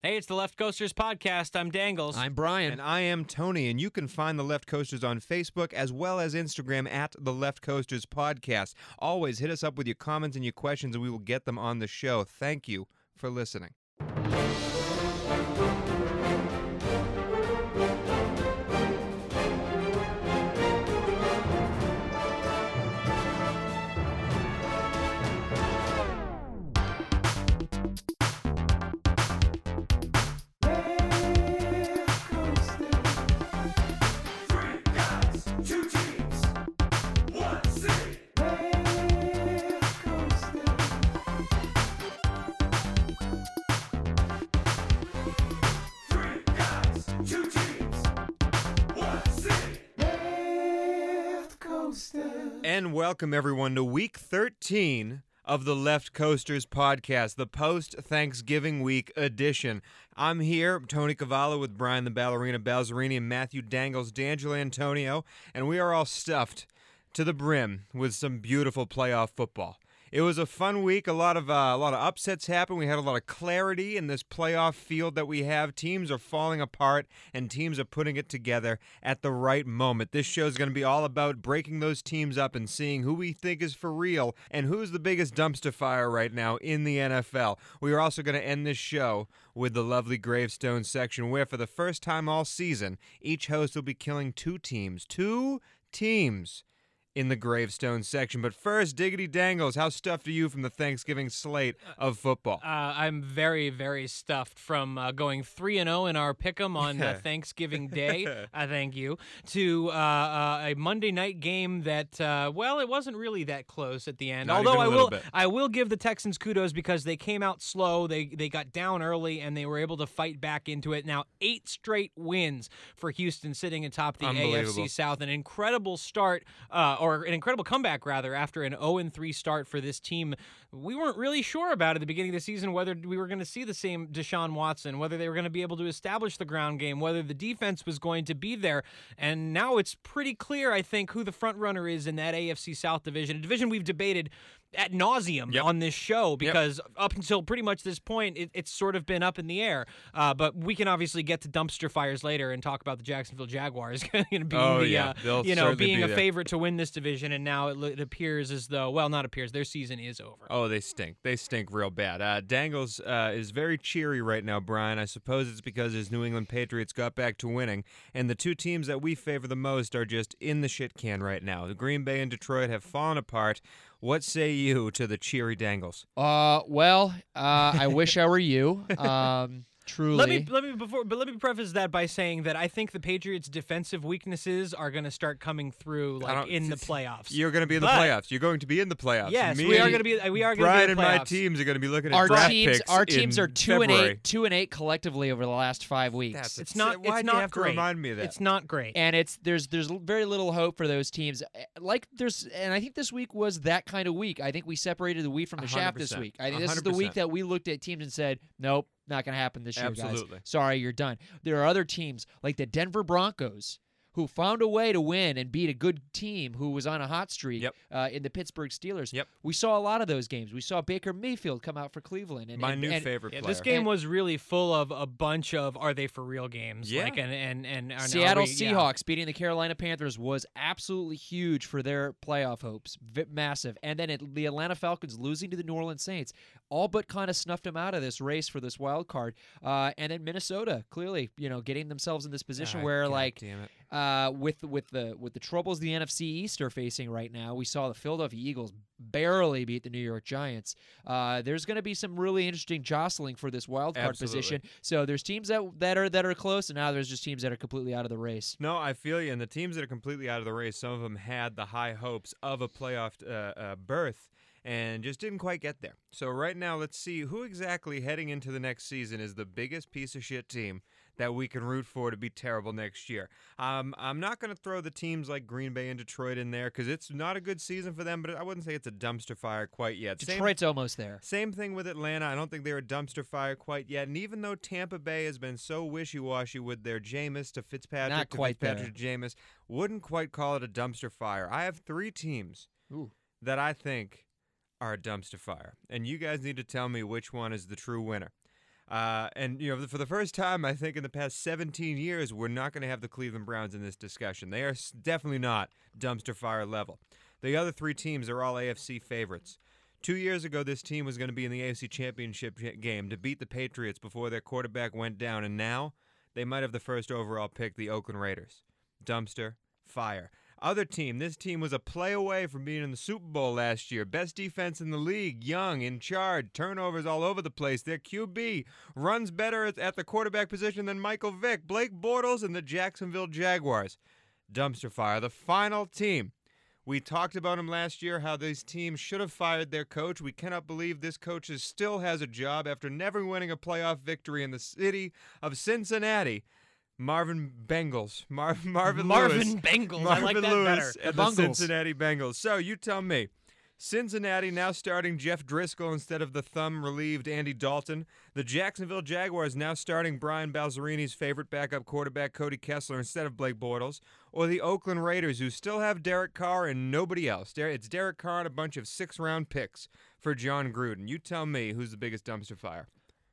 Hey, it's the Left Coasters podcast. I'm Dangles. I'm Brian. And I am Tony, and you can find the Left Coasters on Facebook as well as Instagram at the Left Coasters Podcast. Always hit us up with your comments and your questions, and we will get them on the show. Thank you for listening. And welcome everyone to week 13 of the Left Coasters podcast, the post Thanksgiving week edition. I'm here, Tony Cavallo, with Brian the Ballerina Balzerini and Matthew Dangles, D'Angelo Antonio, and we are all stuffed to the brim with some beautiful playoff football. It was a fun week. A lot of uh, a lot of upsets happened. We had a lot of clarity in this playoff field that we have. Teams are falling apart, and teams are putting it together at the right moment. This show is going to be all about breaking those teams up and seeing who we think is for real and who's the biggest dumpster fire right now in the NFL. We are also going to end this show with the lovely gravestone section, where for the first time all season, each host will be killing two teams. Two teams in the gravestone section. But first, Diggity Dangles, how stuffed are you from the Thanksgiving slate of football? Uh, I'm very, very stuffed from uh, going 3 and 0 in our pick'em on uh, Thanksgiving Day. I thank you. To uh, uh, a Monday night game that, uh, well, it wasn't really that close at the end. Not Although I will, bit. I will give the Texans kudos because they came out slow. They they got down early and they were able to fight back into it. Now eight straight wins for Houston, sitting atop the AFC South. An incredible start, uh, or an incredible comeback rather, after an 0 3 start for this team. We weren't really sure about at the beginning of the season whether we were going to see the same Deshaun Watson, whether they were going to be able to establish the ground game, whether the defense was going to be there. And now it's pretty clear, I think, who the front runner is in that AFC South division, a division we've debated at nauseum Yep. on this show because up until pretty much this point, it, it's sort of been up in the air. Uh, but we can obviously get to dumpster fires later and talk about the Jacksonville Jaguars going to be Oh, the, yeah. uh, you know, being be a there. favorite to win this division. And now it, it appears as though, well, not appears, their season is over. Oh, they stink. They stink real bad. Uh, Dangles uh, is very cheery right now, Brian. I suppose it's because his New England Patriots got back to winning, and the two teams that we favor the most are just in the shit can right now. The Green Bay and Detroit have fallen apart. What say you to the cheery Dangles? Uh, well, uh, I wish I were you. Um, truly. Let me let me before, but let me preface that by saying that I think the Patriots' defensive weaknesses are going to start coming through like in the playoffs. You're going to be in the But- playoffs. You're going to be in the playoffs. Yes, Me we are going to be. We are going Brian to be and in the my teams are going to be looking at our draft teams, picks our teams in are two and eight, two and eight collectively over the last five weeks. That's It's not. Why'd it's you not have to great. remind me of that? It's not great. and it's there's there's very little hope for those teams. Eh, Like there's, and I think this week was that kind of week. I think we separated the wheat from the chaff this 100%. week. I think this is the week that we looked at teams and said, nope, not going to happen this year, Absolutely. guys. Sorry, you're done. There are other teams like the Denver Broncos. Who found a way to win and beat a good team who was on a hot streak Yep. uh, in the Pittsburgh Steelers. Yep. We saw a lot of those games. We saw Baker Mayfield come out for Cleveland. And, my and- new and- favorite Yeah, player. this game And- was really full of a bunch of are they for real games? Yeah. Like and and and, and are Seattle we- yeah. Seahawks beating the Carolina Panthers was absolutely huge for their playoff hopes, v- massive. And then it, the Atlanta Falcons losing to the New Orleans Saints, all but kind of snuffed them out of this race for this wild card. Uh, and then Minnesota, clearly, you know, getting themselves in this position Ah, where, God like, damn it. uh, with with the with the troubles the NFC East are facing right now, we saw the Philadelphia Eagles barely beat the New York Giants. Uh, there's going to be some really interesting jostling for this wild card Absolutely. position. So there's teams that that are that are close, and now there's just teams that are completely out of the race. No, I feel you. And the teams that are completely out of the race, some of them had the high hopes of a playoff uh, uh, berth and just didn't quite get there. So right now, let's see who exactly heading into the next season is the biggest piece of shit team that we can root for to be terrible next year. Um, I'm not going to throw the teams like Green Bay and Detroit in there because it's not a good season for them, but I wouldn't say it's a dumpster fire quite yet. Same- Detroit's almost there. same thing with Atlanta. I don't think they're a dumpster fire quite yet. And even though Tampa Bay has been so wishy washy with their Jameis to Fitzpatrick Not to quite Fitzpatrick to Jameis, wouldn't quite call it a dumpster fire. I have three teams Ooh. that I think are a dumpster fire. And you guys need to tell me which one is the true winner. Uh, and you know, for the first time, I think in the past 17 years, we're not going to have the Cleveland Browns in this discussion. They are definitely not dumpster fire level. The other three teams are all AFC favorites. Two years ago, this team was going to be in the AFC Championship game to beat the Patriots before their quarterback went down, and now they might have the first overall pick, the Oakland Raiders. Dumpster fire. Other team, this team was a play away from being in the Super Bowl last year. Best defense in the league, young, in charge, turnovers all over the place. Their QB runs better at, the quarterback position than Michael Vick, Blake Bortles, and the Jacksonville Jaguars. Dumpster fire. The final team. We talked about him last year, how these teams should have fired their coach. We cannot believe this coach is, still has a job after never winning a playoff victory in the city of Cincinnati. Marvin Bengals. Mar- Marvin Marvin Lewis. Bengals. Marvin I like that Lewis better. The the, Cincinnati Bengals. So you tell me. Cincinnati now starting Jeff Driskel instead of the thumb relieved Andy Dalton. The Jacksonville Jaguars now starting Brian Balzerini's favorite backup quarterback Cody Kessler instead of Blake Bortles. Or the Oakland Raiders who still have Derek Carr and nobody else. It's Derek Carr and a bunch of six round picks for Jon Gruden. You tell me who's the biggest dumpster fire.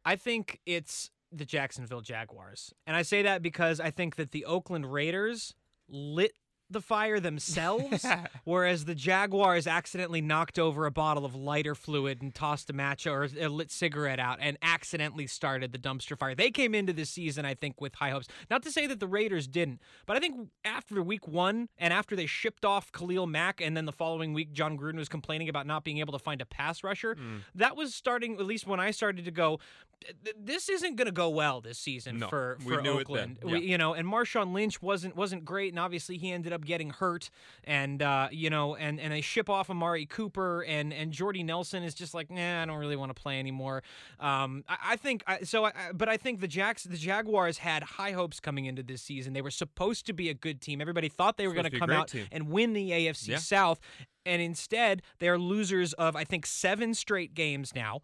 I think it's the Jacksonville Jaguars. And I say that because I think that the Oakland Raiders lit the fire themselves, whereas the Jaguars accidentally knocked over a bottle of lighter fluid and tossed a match or a lit cigarette out and accidentally started the dumpster fire. They came into this season, I think, with high hopes. Not to say that the Raiders didn't, but I think after week one and after they shipped off Khalil Mack and then the following week Jon Gruden was complaining about not being able to find a pass rusher, mm. that was starting, at least when I started to go, "Th- th- this isn't going to go well this season No, for, for knew it then. Oakland. We- you know, and Marshawn Lynch wasn't wasn't great, and obviously he ended up getting hurt. And uh, you know, and and they ship off Amari Cooper, and and Jordy Nelson is just like, nah, I don't really want to play anymore. Um, I, I think I, so, I, but I think the Jacks, the Jaguars had high hopes coming into this season. They were supposed to be a good team. Everybody thought they were going to to be a come out team. and win the AFC Yeah. South. And instead, they're losers of I think seven straight games now.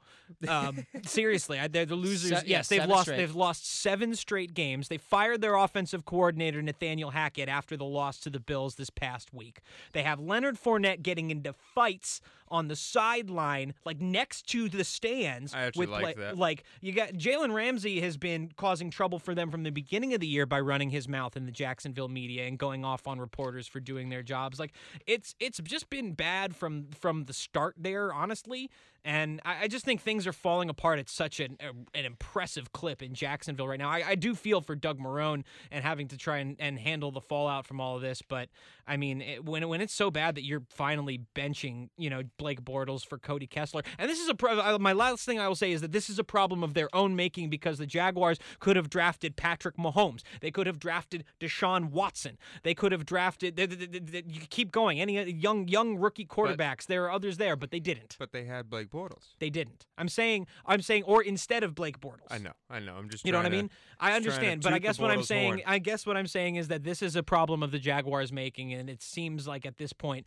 Um, seriously, they're the losers. Se- yes, they've lost. straight. They've lost seven straight games. They fired their offensive coordinator Nathaniel Hackett after the loss to the Bills this past week. They have Leonard Fournette getting into fights on the sideline, like next to the stands. I actually with like play- that. Like you got Jalen Ramsey has been causing trouble for them from the beginning of the year by running his mouth in the Jacksonville media and going off on reporters for doing their jobs. Like it's it's just been bad from from the start there, honestly. And I, I just think things are falling apart at such an a, an impressive clip in Jacksonville right now. I, I do feel for Doug Marrone and having to try and, and handle the fallout from all of this, but I mean, it, when when it's so bad that you're finally benching, you know, Blake Bortles for Cody Kessler, and this is a pro- my last thing I will say is that this is a problem of their own making because the Jaguars could have drafted Patrick Mahomes, they could have drafted Deshaun Watson, they could have drafted. They, they- they- you keep going, any young young rookie quarterbacks. there are others there, but they didn't. But they had Blake Bortles. They didn't. I'm saying, I'm saying, or instead of Blake Bortles. I know, I know. I'm just You know what I to- mean? I understand, but I guess what I'm saying, horn. I guess what I'm saying is that this is a problem of the Jaguars making, and it seems like at this point,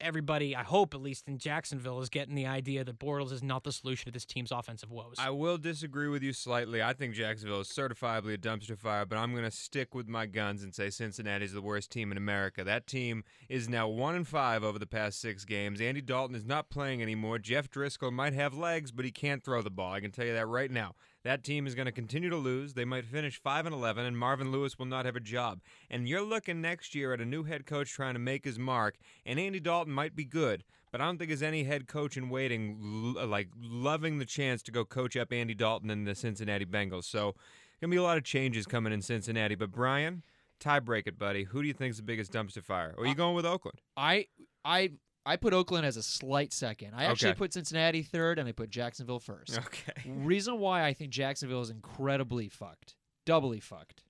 everybody, I hope at least in Jacksonville, is getting the idea that Bortles is not the solution to this team's offensive woes. I will disagree with you slightly. I think Jacksonville is certifiably a dumpster fire, but I'm going to stick with my guns and say Cincinnati is the worst team in America. That team is now one and five over the past six games. Andy Dalton is not playing anymore. Jeff Driskel might have legs, but he can't throw the ball. I can tell you that right now. That team is going to continue to lose. They might finish five and eleven, and Marvin Lewis will not have a job. And you're looking next year at a new head coach trying to make his mark. And Andy Dalton might be good, but I don't think there's any head coach in waiting uh, like loving the chance to go coach up Andy Dalton and the Cincinnati Bengals. So gonna be a lot of changes coming in Cincinnati. But Brian, tie break it, buddy. Who do you think's the biggest dumpster fire? Or are you going with Oakland? I I I put Oakland as a slight second. I actually Okay. put Cincinnati third, and I put Jacksonville first. Okay. Reason why I think Jacksonville is incredibly fucked, doubly fucked,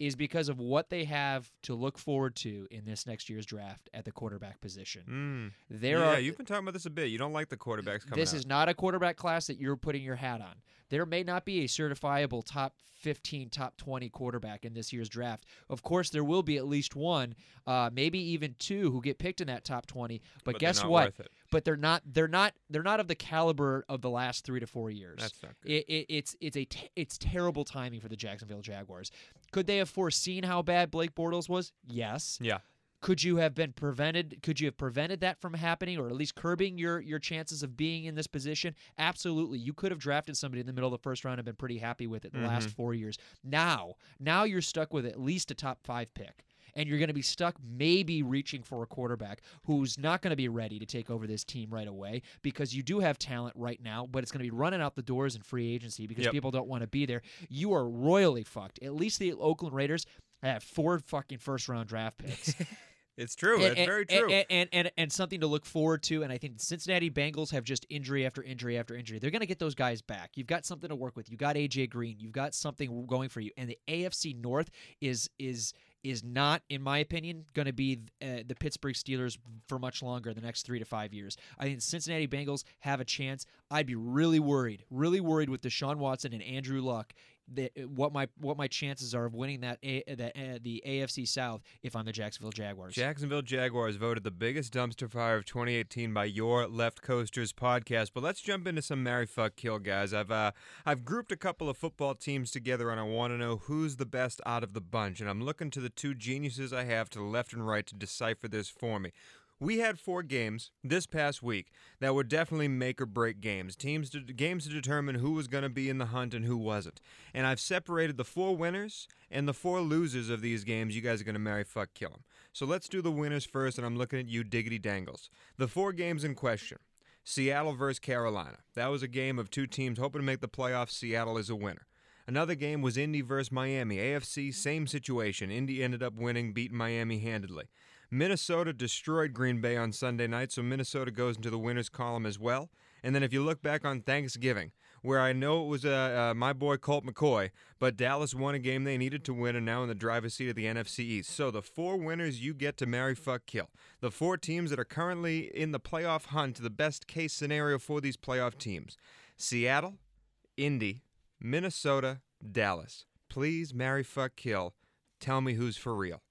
is because of what they have to look forward to in this next year's draft at the quarterback position. Mm. There yeah, are you've been talking about this a bit. You don't like the quarterbacks coming this out. is not a quarterback class that you're putting your hat on. There may not be a certifiable top 15, top 20 quarterback in this year's draft. Of course, there will be at least one, uh, maybe even two who get picked in that top 20. But, they're guess not what? But they're not. They're not. They're not of the caliber of the last three to four years. That's not good. It, it, it's it's a t- it's terrible timing for the Jacksonville Jaguars. Could they have foreseen how bad Blake Bortles was? Yes. yeah. Could you have been prevented? Could you have prevented that from happening, or at least curbing your your chances of being in this position? Absolutely, you could have drafted somebody in the middle of the first round and been pretty happy with it the last Mhm. four years. Now, now you're stuck with at least a top five pick. And you're going to be stuck maybe reaching for a quarterback who's not going to be ready to take over this team right away because you do have talent right now, but it's going to be running out the doors in free agency because Yep. people don't want to be there. You are royally fucked. At least the Oakland Raiders have four fucking first round draft picks. It's true. And- That's and, very true. And, and, and, and something to look forward to. And I think the Cincinnati Bengals have just injury after injury after injury. They're going to get those guys back. You've got something to work with. You've got AJ Green. You've got something going for you. And the AFC North is is is not, in my opinion, going to be uh, the Pittsburgh Steelers for much longer. The next three to five years. I think Cincinnati Bengals have a chance. I'd be really worried, really worried with Deshaun Watson and Andrew Luck. Uh, what my what my chances are of winning that a, that uh, the AFC South if I'm the Jacksonville Jaguars. Jacksonville Jaguars voted the biggest dumpster fire of 2018 by your Left Coasters podcast. But let's jump into some marry fuck kill guys. I've uh, I've grouped a couple of football teams together, and I want to know who's the best out of the bunch. And I'm looking to the two geniuses I have to the left and right to decipher this for me. We had four games this past week that were definitely make or break games. Teams to, games to determine who was going to be in the hunt and who wasn't. And I've separated the four winners and the four losers of these games. You guys are going to marry, fuck, kill them. So let's do the winners first, and I'm looking at you, Diggity Dangles. The four games in question Seattle versus Carolina. That was a game of two teams hoping to make the playoffs. Seattle is a winner. Another game was Indy versus Miami. AFC, same situation. Indy ended up winning, beating Miami handedly. Minnesota destroyed Green Bay on Sunday night, so Minnesota goes into the winners column as well. And then if you look back on Thanksgiving, where I know it was uh, uh, my boy Colt McCoy, but Dallas won a game they needed to win and now in the driver's seat of the NFC East. So the four winners you get to marry, fuck, kill. The four teams that are currently in the playoff hunt, the best case scenario for these playoff teams Seattle, Indy, Minnesota, Dallas. Please marry, fuck, kill. Tell me who's for real.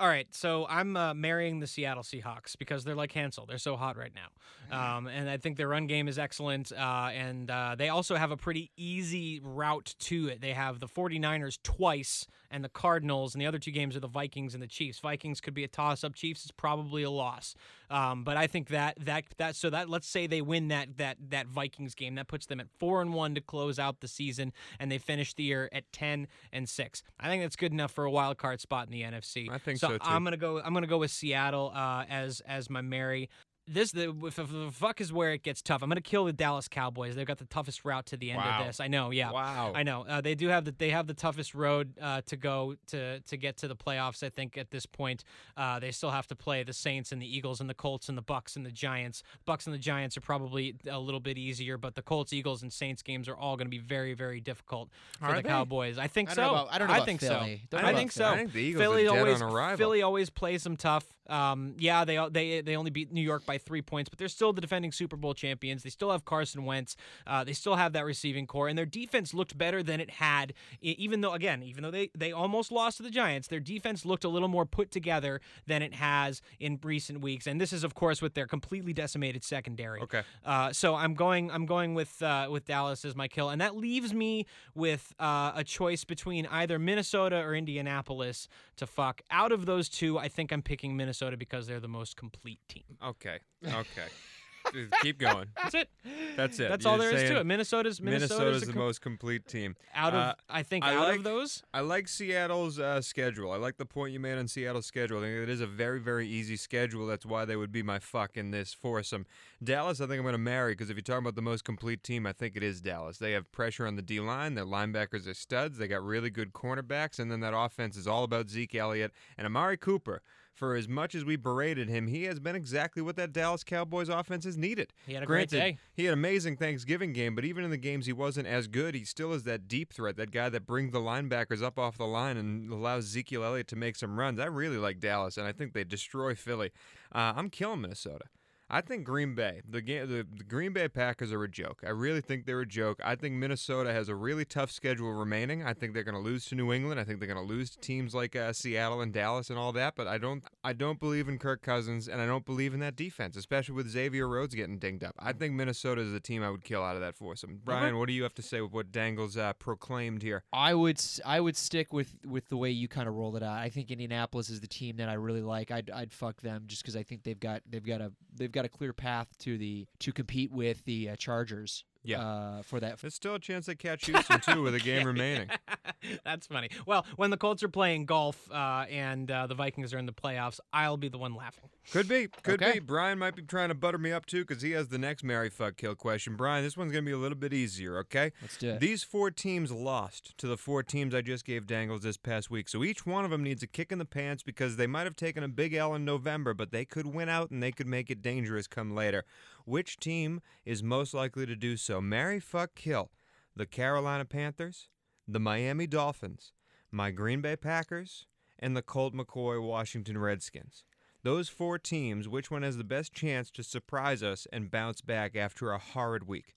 All right, so I'm uh, marrying the Seattle Seahawks because they're like Hansel. They're so hot right now. Um, and I think their run game is excellent. Uh, and uh, they also have a pretty easy route to it. They have the 49ers twice and the Cardinals, and the other two games are the Vikings and the Chiefs. Vikings could be a toss up. Chiefs is probably a loss. Um, but I think that that that so that let's say they win that that that Vikings game that puts them at four and one to close out the season, and they finish the year at ten and six. I think that's good enough for a wild card spot in the NFC. I think so, too. I'm gonna go. I'm gonna go with Seattle uh, as as my Mary. This the if, if the fuck is where it gets tough. I'm gonna kill the Dallas Cowboys. They've got the toughest route to the end Wow. of this. I know. Yeah. Wow. I know uh, they do have the they have the toughest road uh, to go to to get to the playoffs. I think at this point uh, they still have to play the Saints and the Eagles and the Colts and the Bucks and the Giants. Bucks and the Giants are probably a little bit easier, but the Colts, Eagles, and Saints games are all going to be very very difficult for Are the they? Cowboys. I think I so. don't know about- I don't know about think Philly. so. Don't I think so. I think the Eagles Philly always on. Philly always plays them tough. Um, yeah, they they they only beat New York by three points, but they're still the defending Super Bowl champions. They still have Carson Wentz. Uh, they still have that receiving corps, and their defense looked better than it had. Even though, again, even though they they almost lost to the Giants, their defense looked a little more put together than it has in recent weeks. And this is, of course, with their completely decimated secondary. Okay. Uh, so I'm going. I'm going with uh, with Dallas as my kill, and that leaves me with uh, a choice between either Minnesota or Indianapolis to fuck. Out of those two, I think I'm picking Minnesota because they're the most complete team. Okay. Okay. Keep going. That's it. That's it. That's You're all there is to it. Minnesota's Minnesota's, Minnesota's the com- most complete team. out of uh, I think I out like- of those. I like Seattle's uh, schedule. I like the point you made on Seattle's schedule. I think it is a very, very easy schedule. That's why they would be my fuck in this foursome. Dallas, I think I'm going to marry because if you're talking about the most complete team, I think it is Dallas. They have pressure on the D line. Their linebackers are studs. They got really good cornerbacks, and then that offense is all about Zeke Elliott and Amari Cooper. For as much as we berated him, he has been exactly what that Dallas Cowboys offense has needed. He had a great Granted, day. he had an amazing Thanksgiving game, but even in the games he wasn't as good, he still is that deep threat, that guy that brings the linebackers up off the line and allows Ezekiel Elliott to make some runs. I really like Dallas, and I think they destroy Philly. Uh, I'm killing Minnesota. I think Green Bay. The game. The, the Green Bay Packers are a joke. I really think they're a joke. I think Minnesota has a really tough schedule remaining. I think they're going to lose to New England. I think they're going to lose to teams like uh, Seattle and Dallas and all that. But I don't. I don't believe in Kirk Cousins, and I don't believe in that defense, especially with Xavier Rhodes getting dinged up. I think Minnesota is the team I would kill out of that foursome. Brian, what do you have to say with what Dangles uh, proclaimed here? I would I would stick with with the way you kind of rolled it out. I think Indianapolis is the team that I really like. I'd I'd fuck them just because I think they've got they've got a they've got a clear path to the to compete with the uh, Chargers. Yeah. Uh, for that. There's still a chance they catch Houston too with a game remaining. That's funny. Well, when the Colts are playing golf uh, and uh, the Vikings are in the playoffs, I'll be the one laughing. Could be, could Okay. be. Brian might be trying to butter me up too because he has the next Mary Fuck Kill question. Brian, this one's gonna be a little bit easier, okay? Let's do it. These four teams lost to the four teams I just gave Dangles this past week, so each one of them needs a kick in the pants because they might have taken a big L in November, but they could win out and they could make it dangerous come later. Which team is most likely to do so? Mary Fuck Kill, the Carolina Panthers, the Miami Dolphins, my Green Bay Packers, and the Colt McCoy Washington Redskins. Those four teams, which one has the best chance to surprise us and bounce back after a horrid week?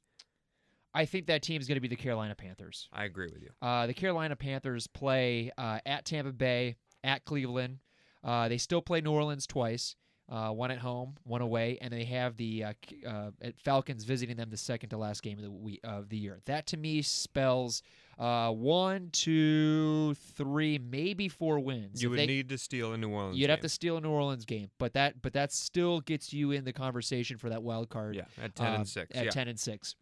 I think that team is going to be the Carolina Panthers. I agree with you. Uh, the Carolina Panthers play uh, at Tampa Bay, at Cleveland. Uh, they still play New Orleans twice, uh, one at home, one away, and they have the uh, uh, Falcons visiting them the second to last game of the week, of the year. That to me spells uh, one, two, three, maybe four wins. You If would they- need to steal a New Orleans. You'd have game. to steal a New Orleans game, but that but that still gets you in the conversation for that wild card. Yeah, at ten uh, and six. At yeah. ten and six.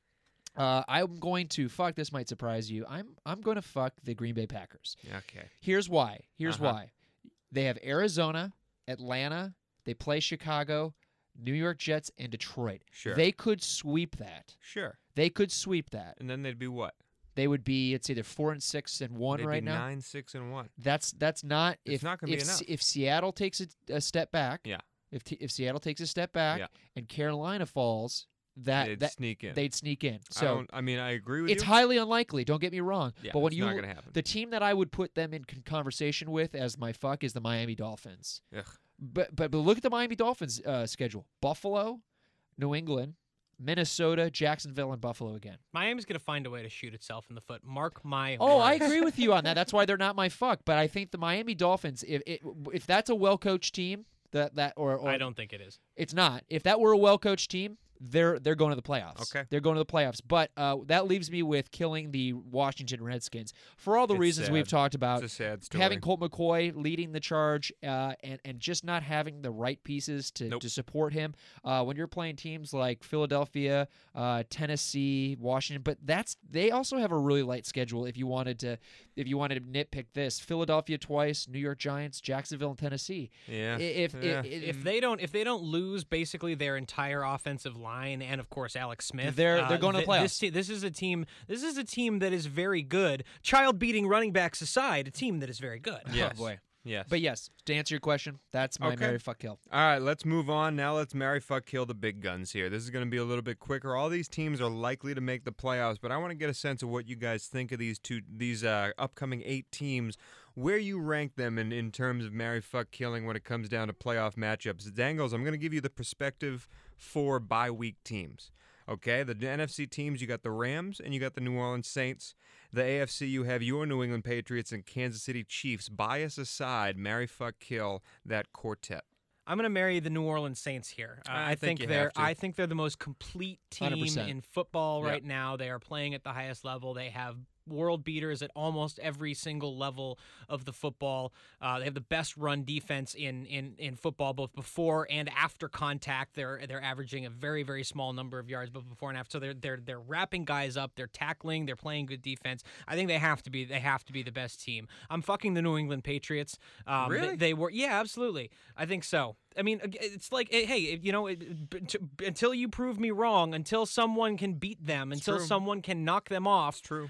Uh, I'm going to fuck. This might surprise you. I'm I'm going to fuck the Green Bay Packers. Okay. Here's why. Here's Uh-huh. why. They have Arizona, Atlanta. They play Chicago, New York Jets, and Detroit. Sure. They could sweep that. Sure. They could sweep that. And then they'd be what? They would be. It's either four and six and one they'd right be now. Nine, six, and one. That's that's not It's if not gonna be enough. If Seattle takes a, a step back. Yeah. If t- if Seattle takes a step back Yeah. and Carolina falls, that they'd that sneak in. they'd sneak in. So don't. I mean, I agree with you. it's you. highly unlikely. Don't get me wrong. yeah, but when it's you not gonna happen. the team that I would put them in conversation with as my fuck is the Miami Dolphins. Ugh. But but but look at the Miami Dolphins uh, schedule: Buffalo, New England, Minnesota, Jacksonville, and Buffalo again. Miami's going to find a way to shoot itself in the foot. Mark my Oh, I agree with you on that. That's why they're not my fuck. But I think the Miami Dolphins, if if, if that's a well coached team, that that or, or I don't think it is. it's not. If that were a well coached team, they're they're going to the playoffs. Okay. they're going to the playoffs. But uh, that leaves me with killing the Washington Redskins for all the It's reasons we've talked about. it's a sad story. Having Colt McCoy leading the charge uh, and and just not having the right pieces to, Nope. to support him uh, when you're playing teams like Philadelphia, uh, Tennessee, Washington, but that's they also have a really light schedule. If you wanted to, if you wanted to nitpick this, Philadelphia twice, New York Giants, Jacksonville, and Tennessee. yeah. If yeah. if, If they don't, if they don't lose basically their entire offensive line and of course Alex Smith, They're- uh, they're going to the th- This, te- this is a team. This is a team that is very good. Child beating running backs aside, a team that is very good. yes. oh boy. Yes. But yes, to answer your question, that's my Okay. Mary fuck kill. All right, let's move on. Now let's marry, fuck, kill the big guns here. This is going to be a little bit quicker. All these teams are likely to make the playoffs, but I want to get a sense of what you guys think of these two, these uh, upcoming eight teams. Where you rank them in, in terms of marry, fuck, killing when it comes down to playoff matchups. Dangles, I'm going to give you the perspective for bye week teams. Okay, the NFC teams, you got the Rams and you got the New Orleans Saints. The AFC, you have your New England Patriots and Kansas City Chiefs. Bias aside, marry, fuck, kill that quartet. I'm going to marry the New Orleans Saints here. Uh, I I, think think, you they're have to. I think they're the most complete team 100%. in football Yeah. right now. They are playing at the highest level. They have world beaters at almost every single level of the football. Uh, they have the best run defense in, in in football, both before and after contact. They're they're averaging a very very small number of yards, both before and after. So they're they're they're wrapping guys up. They're tackling. They're playing good defense. I think they have to be they have to be the best team. I'm fucking the New England Patriots. Um, they- Really? they were yeah absolutely i think so i mean it's like eh, hey you know it- b- t- b- until you prove me wrong until someone can beat them until someone can knock them off True.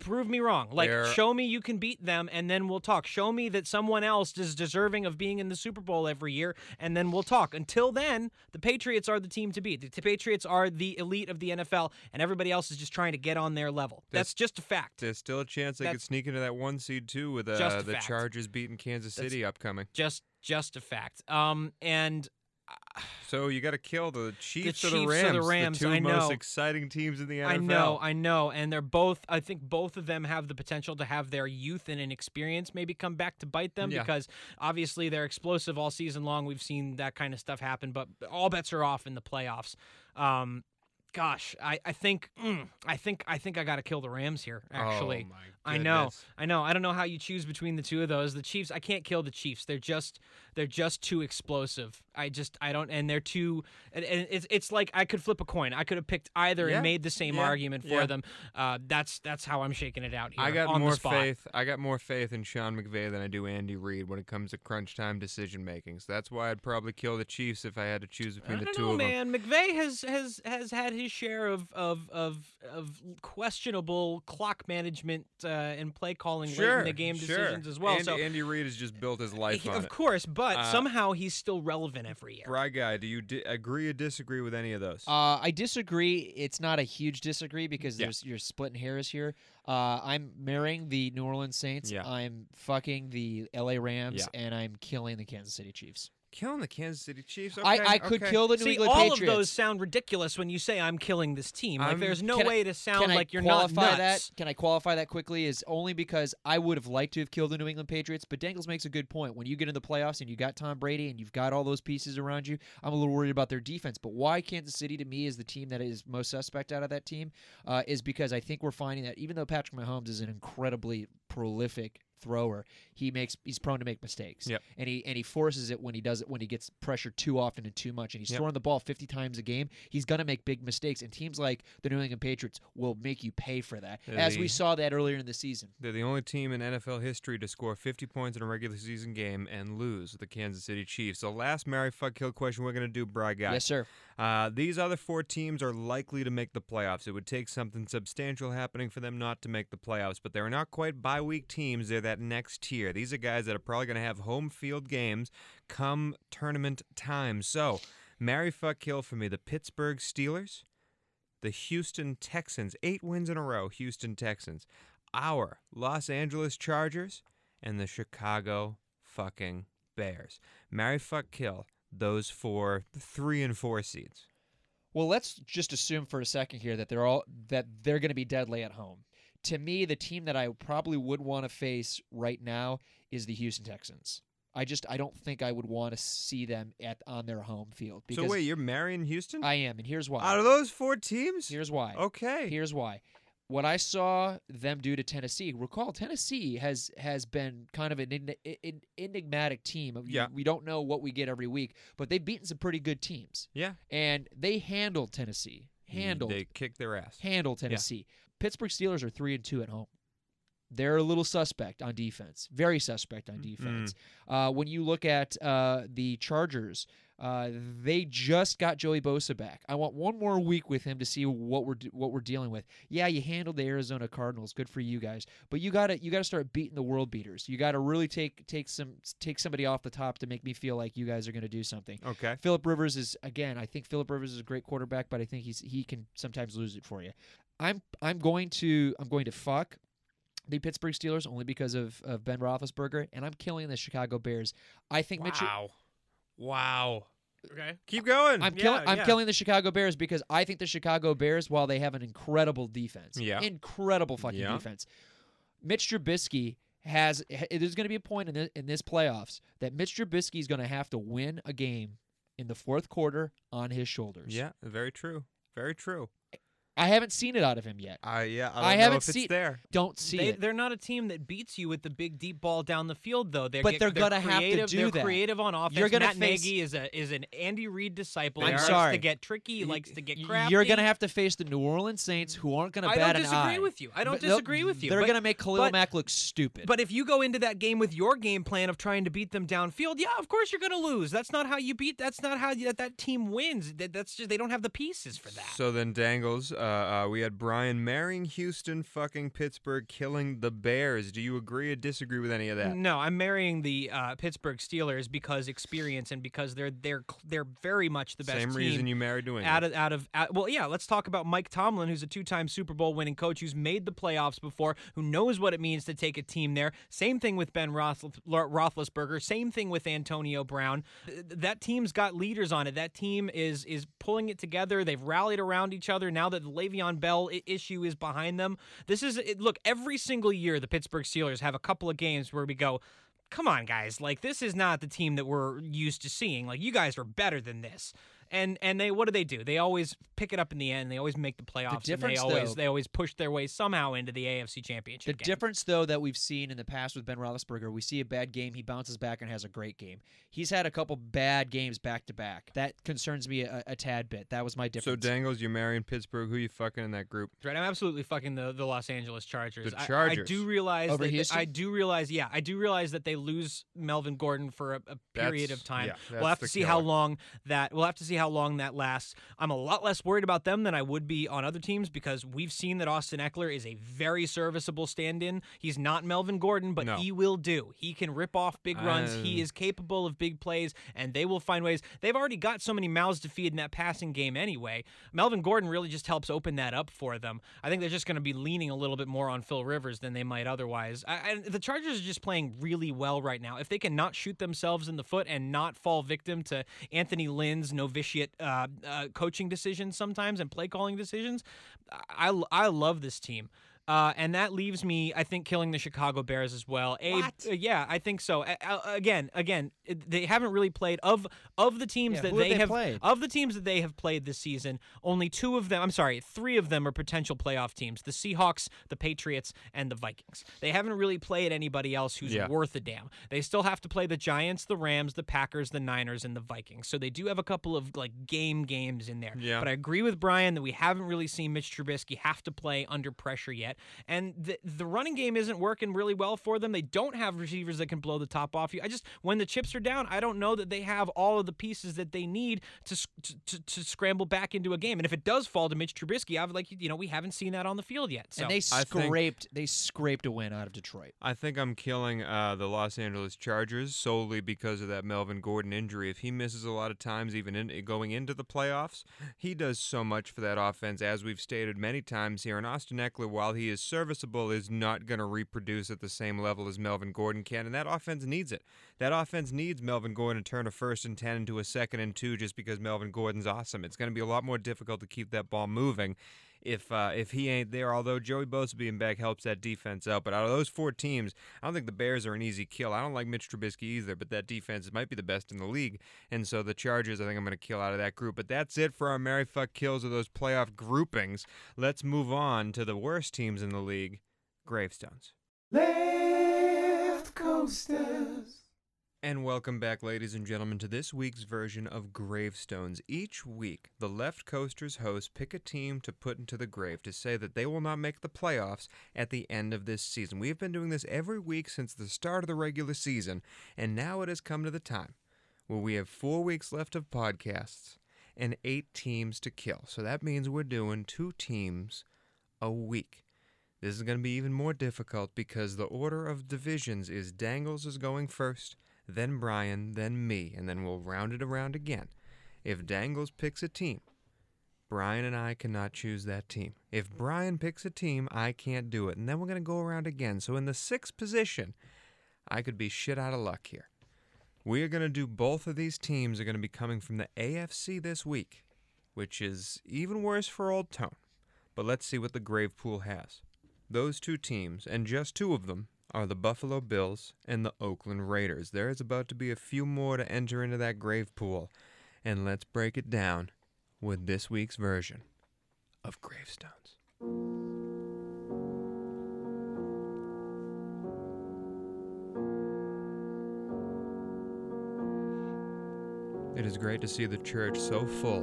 Prove me wrong. Like They're- show me you can beat them and then we'll talk. Show me that someone else is deserving of being in the super bowl every year and then we'll talk. Until then the patriots are the team to beat. The patriots are the elite of the nfl and everybody else is just trying to get on their level. That's- that's just a fact. There's still a chance they could sneak into that one seed too with uh, the fact. Chargers beating Kansas That's- City upcoming. just just a fact. Um and So you got to kill the Chiefs, or the Chiefs or Rams, the Rams, two I most exciting teams in the NFL. I know, I know, and they're both. I think both of them have the potential to have their youth and inexperience maybe come back to bite them Yeah. because obviously they're explosive all season long. We've seen that kind of stuff happen, but all bets are off in the playoffs. Um, gosh, I, I think, mm, I think, I think I got to kill the Rams here. Actually, Oh, my I know. I know. I don't know how you choose between the two of those. The Chiefs, I can't kill the Chiefs. They're just, they're just too explosive. I just, I don't, and they're too. And, and it's, it's like I could flip a coin. I could have picked either Yeah, and made the same yeah, argument for yeah. them. Uh, that's that's how I'm shaking it out here. I got more faith. I got more faith in Sean McVay than I do Andy Reid when it comes to crunch time decision making. So that's why I'd probably kill the Chiefs if I had to choose between the don't two know, of them. man. McVay has has has had his share of of of, of questionable clock management uh, and play calling late in the game sure. decisions as well. Andy, so Andy Reid has just built his life he- on of it. course, but Uh, somehow he's still relevant every year. Bry guy, do you di- agree or disagree with any of those? Uh, I disagree. It's not a huge disagree because Yeah. there's you're splitting hairs here. Uh, I'm marrying the New Orleans Saints. Yeah. I'm fucking the LA Rams, Yeah. and I'm killing the Kansas City Chiefs. Killing the Kansas City Chiefs. I, Okay, I could okay. kill the New See, England all Patriots. of those sound ridiculous when you say I'm killing this team. Like, I'm- there's no Can I- way to sound like you're not qualify nuts. that? Can I qualify that quickly? Is only because I would have liked to have killed the New England Patriots, but Dangles makes a good point. When you get in the playoffs and you got Tom Brady and you've got all those pieces around you, I'm a little worried about their defense. But why Kansas City to me is the team that is most suspect out of that team uh, is because I think we're finding that even though Patrick Mahomes is an incredibly prolific thrower, he makes he's prone to make mistakes. Yep. And he and he forces it when he does it when he gets pressured too often and too much and he's Yep. throwing the ball 50 times a game. He's going to make big mistakes and teams like the New England Patriots will make you pay for that. Yeah, As the- we saw that earlier in the season. They're the only team in NFL history to score 50 points in a regular season game and lose the Kansas City Chiefs. So, last Mary Fuck Kill question we're going to do, Bry Guy. Yes, sir. Uh, these other four teams are likely to make the playoffs. It would take something substantial happening for them not to make the playoffs, but they're not quite bye week teams. They're that next tier. These are guys that are probably going to have home field games come tournament time. So, marry, fuck, kill for me the Pittsburgh Steelers, the Houston Texans, eight wins in a row, Houston Texans, our Los Angeles Chargers, and the Chicago fucking Bears. Marry, fuck, kill those four, three and four seeds. Well, let's just assume for a second here that they're all that they're going to be deadly at home. To me, the team that I probably would want to face right now is the Houston Texans. I just I don't think I would want to see them at on their home field because so wait, you're marrying Houston? I am, and here's why. Out of those four teams? Here's why. okay. Here's why. What I saw them do to Tennessee. Recall Tennessee has has been kind of an en- en- enigmatic team. Yeah. We don't know what we get every week, but they've beaten some pretty good teams, yeah. and they handled Tennessee. Handled They kicked their ass. handle Tennessee. Pittsburgh Steelers are three and two at home. They're a little suspect on defense, very suspect on defense. Uh, when you look at uh, the Chargers, uh, they just got Joey Bosa back. I want one more week with him to see what we're what we're dealing with. Yeah, you handled the Arizona Cardinals, good for you guys, but you got to you got to start beating the world beaters. You got to really take take some take somebody off the top to make me feel like you guys are going to do something. Okay. Philip Rivers is again. I think Philip Rivers is a great quarterback, but I think he's he can sometimes lose it for you. I'm I'm going to I'm going to fuck the Pittsburgh Steelers only because of, of Ben Roethlisberger, and I'm killing the Chicago Bears. I think Mitch. Wow. Wow. Okay. Keep going. I'm Yeah, killing. I'm yeah. killing the Chicago Bears because I think the Chicago Bears, while they have an incredible defense, Yeah. incredible fucking Yeah. defense, Mitch Trubisky has. There's going to be a point in this, in this playoffs that Mitch Trubisky is going to have to win a game in the fourth quarter on his shoulders. yeah, very true. Very true. I haven't seen it out of him yet. I yeah, I, don't I haven't seen- there. Don't see They, it. they're not a team that beats you with the big deep ball down the field, though. They're But get- they're gonna have to creative, do they're that. creative on offense. You're gonna Matt face- Nagy is a is an Andy Reid disciple. They he are. likes sorry. to get tricky. He Y- likes to get crafty. You're going to have to face the New Orleans Saints, who aren't going to bat at him. I don't disagree eye. with you. I don't But disagree with you. They're but- going to make Khalil but- Mack look stupid. But if you go into that game with your game plan of trying to beat them downfield, yeah, of course you're going to lose. That's not how you beat. That's not how you, that, that team wins. That, that's just they don't have the pieces for that. So then, Dangles, uh, uh, we had Brian marrying Houston, fucking Pittsburgh, killing the Bears. Do you agree or disagree with any of that? No, I'm marrying the uh, Pittsburgh Steelers because experience and because they're they're they're very much the best Same reason you married New England. out of out of out, well, yeah. Let's talk about Mike Tomlin, who's a two-time Super Bowl winning coach, who's made the playoffs before, who knows what it means to take a team there. Same thing with Ben Roethlis- Roethlisberger. Same thing with Antonio Brown. That team's got leaders on it. That team is is pulling it together. They've rallied around each other now that the Le'Veon Bell issue is behind them. This is it, look every single year the Pittsburgh Steelers have a couple of games where we go. Come on, guys! Like this is not the team that we're used to seeing. Like you guys are better than this. And and they what do they do? They always pick it up in the end. They always make the playoffs. and difference, they always though- they always push their way somehow into the AFC The Championship game. difference, though, that we've seen in the past with Ben Roethlisberger, we see a bad game, he bounces back and has a great game. He's had a couple bad games back to back. That concerns me a, a tad bit. That was my difference. so. Dangles, you're marrying Pittsburgh. Who are you fucking in that group? Right, I'm absolutely fucking the, the Los Angeles Chargers. The I- I, do realize Over that Houston? I do realize, yeah, I do realize that they lose Melvin Gordon for a, a period That's- of time. yeah, we'll have to see how long that we'll have to see how long that lasts. I'm a lot less worried about them than I would be on other teams because we've seen that Austin Ekeler is a very serviceable stand-in. He's not Melvin Gordon, but No. he will do. He can rip off big runs. he Um, is capable of big plays, and they will find ways. They've already got so many mouths to feed in that passing game anyway. Melvin Gordon really just helps open that up for them. I think they're just going to be leaning a little bit more on Phil Rivers than they might otherwise. I, and the Chargers are just playing really well right now. If they can not shoot themselves in the foot and not fall victim to Anthony Lynn's novitiate uh, uh, coaching decisions sometimes and play calling decisions, I, I love this team. Uh, and that leaves me, I think, killing the Chicago Bears as well. A, What? uh, yeah, I think so. A- a- again, again, they haven't really played of of the teams Yeah, that who have they they have played? of the teams that they have played this season. Only two of them, I'm sorry, three of them are potential playoff teams: the Seahawks, the Patriots, and the Vikings. They haven't really played anybody else who's Yeah. worth a damn. They still have to play the Giants, the Rams, the Packers, the Niners, and the Vikings. So they do have a couple of like game games in there. Yeah. But I agree with Brian that we haven't really seen Mitch Trubisky have to play under pressure yet, and the the running game isn't working really well for them. They don't have receivers that can blow the top off you. I just when the chips are down, I don't know that they have all of the pieces that they need to to, to, to scramble back into a game. And if it does fall to Mitch Trubisky, I've like you know we haven't seen that on the field yet. So and they I think- scraped they scraped a win out of Detroit. I think I'm killing uh, the Los Angeles Chargers solely because of that Melvin Gordon injury. If he misses a lot of times, even in, going into the playoffs, he does so much for that offense, as we've stated many times here. And Austin Ekeler, while he is serviceable, is not going to reproduce at the same level as Melvin Gordon can, and that offense needs it. That offense needs Melvin Gordon to turn a first and 10 into a second and two just because Melvin Gordon's awesome. It's going to be a lot more difficult to keep that ball moving if uh, if he ain't there. Although Joey Bosa being back helps that defense out. But out of those four teams, I don't think the Bears are an easy kill. I don't like Mitch Trubisky either, but that defense might be the best in the league. And so the Chargers, I think I'm going to kill out of that group. But that's it for our Mary Fuck kills of those playoff groupings. Let's move on to the worst teams in the league, Gravestones. Left coasters. And welcome back, ladies and gentlemen, to this week's version of Gravestones. Each week, the Left Coasters hosts pick a team to put into the grave to say that they will not make the playoffs at the end of this season. We have been doing this every week since the start of the regular season, and now it has come to the time where we have four weeks left of podcasts and eight teams to kill. So that means we're doing two teams a week. This is going to be even more difficult because the order of divisions is Dangles is going first, then Brian, then me, and then we'll round it around again. If Dangles picks a team, Brian and I cannot choose that team. If Brian picks a team, I can't do it. And then we're going to go around again. So in the sixth position, I could be shit out of luck here. We are going to do both of these teams are going to be coming from the AFC this week, which is even worse for Old Tone. But let's see what the Grave Pool has. Those two teams, and just two of them, are the Buffalo Bills and the Oakland Raiders. There is about to be a few more to enter into that grave pool. And let's break it down with this week's version of Gravestones. It is great to see the church so full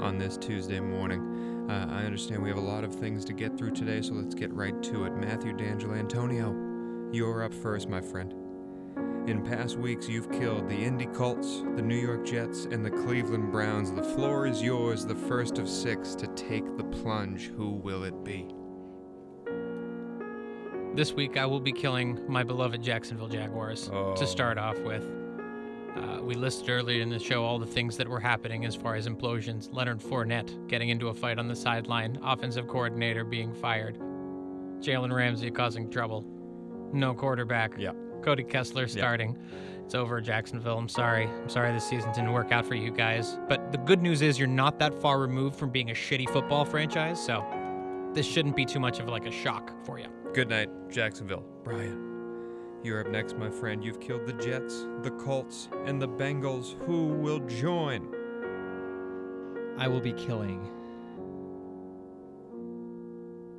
on this Tuesday morning. Uh, I understand we have a lot of things to get through today, so let's get right to it. Matthew D'Angelo Antonio, you're up first, my friend. In past weeks, you've killed the Indy Colts, the New York Jets, and the Cleveland Browns. The floor is yours, the first of six to take the plunge. Who will it be? This week, I will be killing my beloved Jacksonville Jaguars Oh. to start off with. Uh, we listed earlier in the show all the things that were happening as far as implosions. Leonard Fournette getting into a fight on the sideline, offensive coordinator being fired, Jalen Ramsey causing trouble, no quarterback, Yeah. Cody Kessler starting. It's over, Jacksonville. I'm sorry. I'm sorry this season didn't work out for you guys. But the good news is you're not that far removed from being a shitty football franchise, so this shouldn't be too much of like a shock for you. Good night, Jacksonville. Brian. You're up next, my friend. You've killed the Jets, the Colts, and the Bengals. Who will join? I will be killing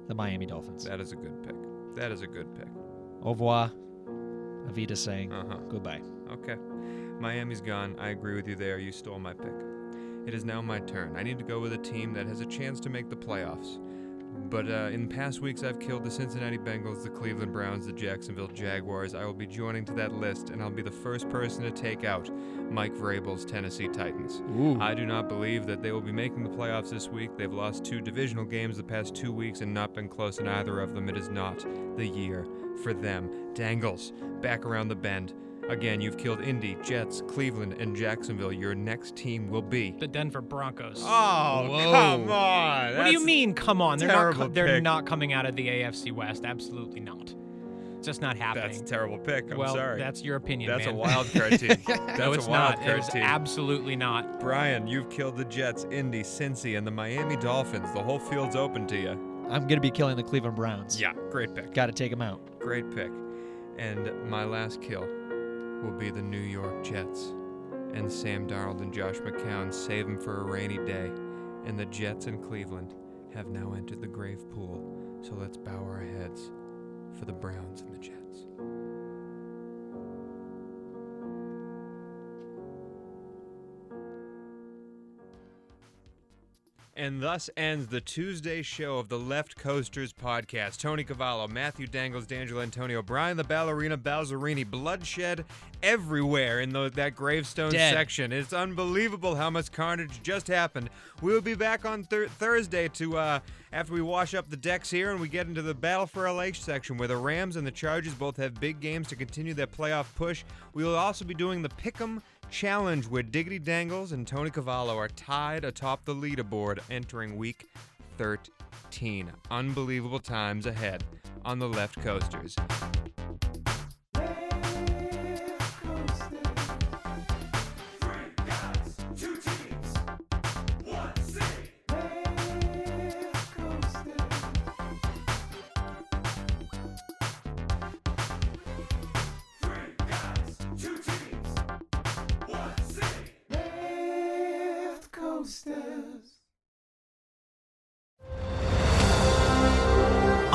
the Miami Dolphins. That is a good pick. That is a good pick. Au revoir. Avita saying Uh huh. goodbye. Okay. Miami's gone. I agree with you there. You stole my pick. It is now my turn. I need to go with a team that has a chance to make the playoffs. But uh, in past weeks, I've killed the Cincinnati Bengals, the Cleveland Browns, the Jacksonville Jaguars. I will be joining to that list, and I'll be the first person to take out Mike Vrabel's Tennessee Titans. Ooh. I do not believe that they will be making the playoffs this week. They've lost two divisional games the past two weeks and not been close in either of them. It is not the year for them. Dangles, back around the bend. Again, you've killed Indy, Jets, Cleveland, and Jacksonville. Your next team will be. The Denver Broncos. Oh, Whoa. come on. what do you mean? Come on, they're not. Co- they're pick. not coming out of the AFC West. Absolutely not. It's just not happening. That's a terrible pick. I'm well, sorry. that's your opinion, That's man. a wild card team. That's no, a wild not. card It's team. absolutely not. Brian, you've killed the Jets, Indy, Cincy, and the Miami Dolphins. The whole field's open to you. I'm gonna be killing the Cleveland Browns. Yeah, great pick. Got to take them out. Great pick. And my last kill will be the New York Jets. And Sam Darnold and Josh McCown save him for a rainy day. And the Jets and Cleveland have now entered the grave pool. So let's bow our heads for the Browns and the Jets. And thus ends the Tuesday show of the Left Coasters podcast. Tony Cavallo, Matthew Dangles, D'Angelo Antonio, Brian the Ballerina Balzerini, bloodshed everywhere in the, that gravestone Dead. section. It's unbelievable how much carnage just happened. We'll be back on thir- Thursday to uh, after we wash up the decks here and we get into the Battle for LA section where the Rams and the Chargers both have big games to continue their playoff push. We will also be doing the Pick'em Challenge where Diggity Dangles and Tony Cavallo are tied atop the leaderboard entering week 13. Unbelievable times ahead on the Left Coasters.